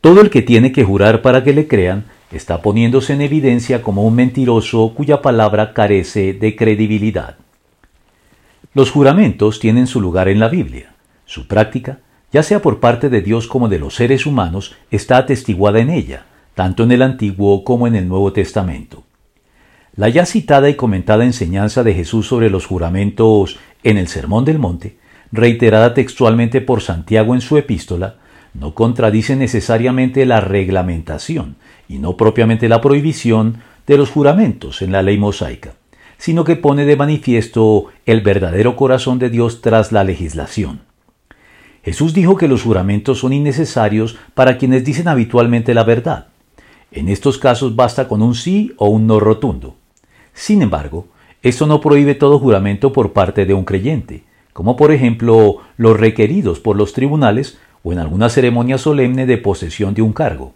Todo el que tiene que jurar para que le crean está poniéndose en evidencia como un mentiroso cuya palabra carece de credibilidad. Los juramentos tienen su lugar en la Biblia. Su práctica, ya sea por parte de Dios como de los seres humanos, está atestiguada en ella, tanto en el Antiguo como en el Nuevo Testamento. La ya citada y comentada enseñanza de Jesús sobre los juramentos en el Sermón del Monte, reiterada textualmente por Santiago en su epístola, no contradice necesariamente la reglamentación y no propiamente la prohibición de los juramentos en la ley mosaica, sino que pone de manifiesto el verdadero corazón de Dios tras la legislación. Jesús dijo que los juramentos son innecesarios para quienes dicen habitualmente la verdad. En estos casos basta con un sí o un no rotundo. Sin embargo, esto no prohíbe todo juramento por parte de un creyente, como por ejemplo los requeridos por los tribunales o en alguna ceremonia solemne de posesión de un cargo.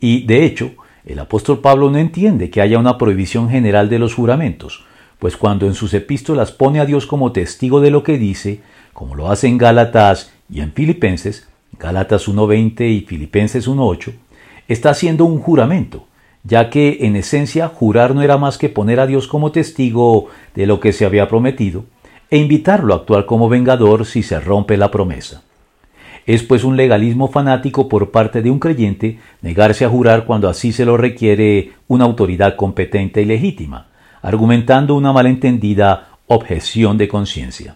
Y, de hecho, el apóstol Pablo no entiende que haya una prohibición general de los juramentos, pues cuando en sus epístolas pone a Dios como testigo de lo que dice, como lo hace en Gálatas y en Filipenses, Gálatas 1.20 y Filipenses 1.8, está haciendo un juramento, ya que en esencia jurar no era más que poner a Dios como testigo de lo que se había prometido e invitarlo a actuar como vengador si se rompe la promesa. Es pues un legalismo fanático por parte de un creyente negarse a jurar cuando así se lo requiere una autoridad competente y legítima, argumentando una malentendida objeción de conciencia.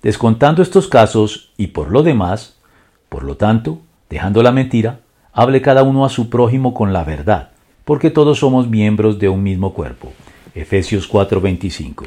Descontando estos casos y por lo demás, por lo tanto, dejando la mentira, hable cada uno a su prójimo con la verdad, porque todos somos miembros de un mismo cuerpo. Efesios 4:25.